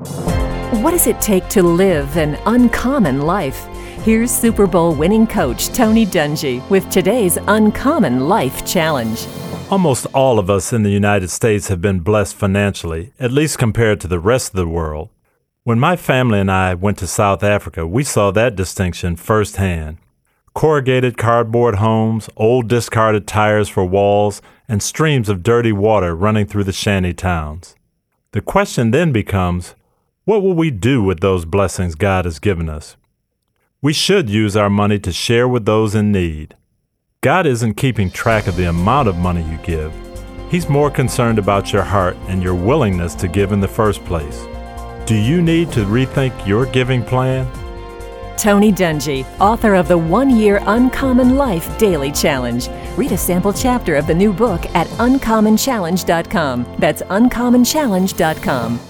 What does it take to live an uncommon life? Here's Super Bowl winning coach Tony Dungy with today's Uncommon Life Challenge. Almost all of us in the United States have been blessed financially, at least compared to the rest of the world. When my family and I went to South Africa, we saw that distinction firsthand. Corrugated cardboard homes, old discarded tires for walls, and streams of dirty water running through the shanty towns. The question then becomes what will we do with those blessings God has given us? We should use our money to share with those in need. God isn't keeping track of the amount of money you give. He's more concerned about your heart and your willingness to give in the first place. Do you need to rethink your giving plan? Tony Dungy, author of the One Year Uncommon Life Daily Challenge. Read a sample chapter of the new book at uncommonchallenge.com. That's uncommonchallenge.com.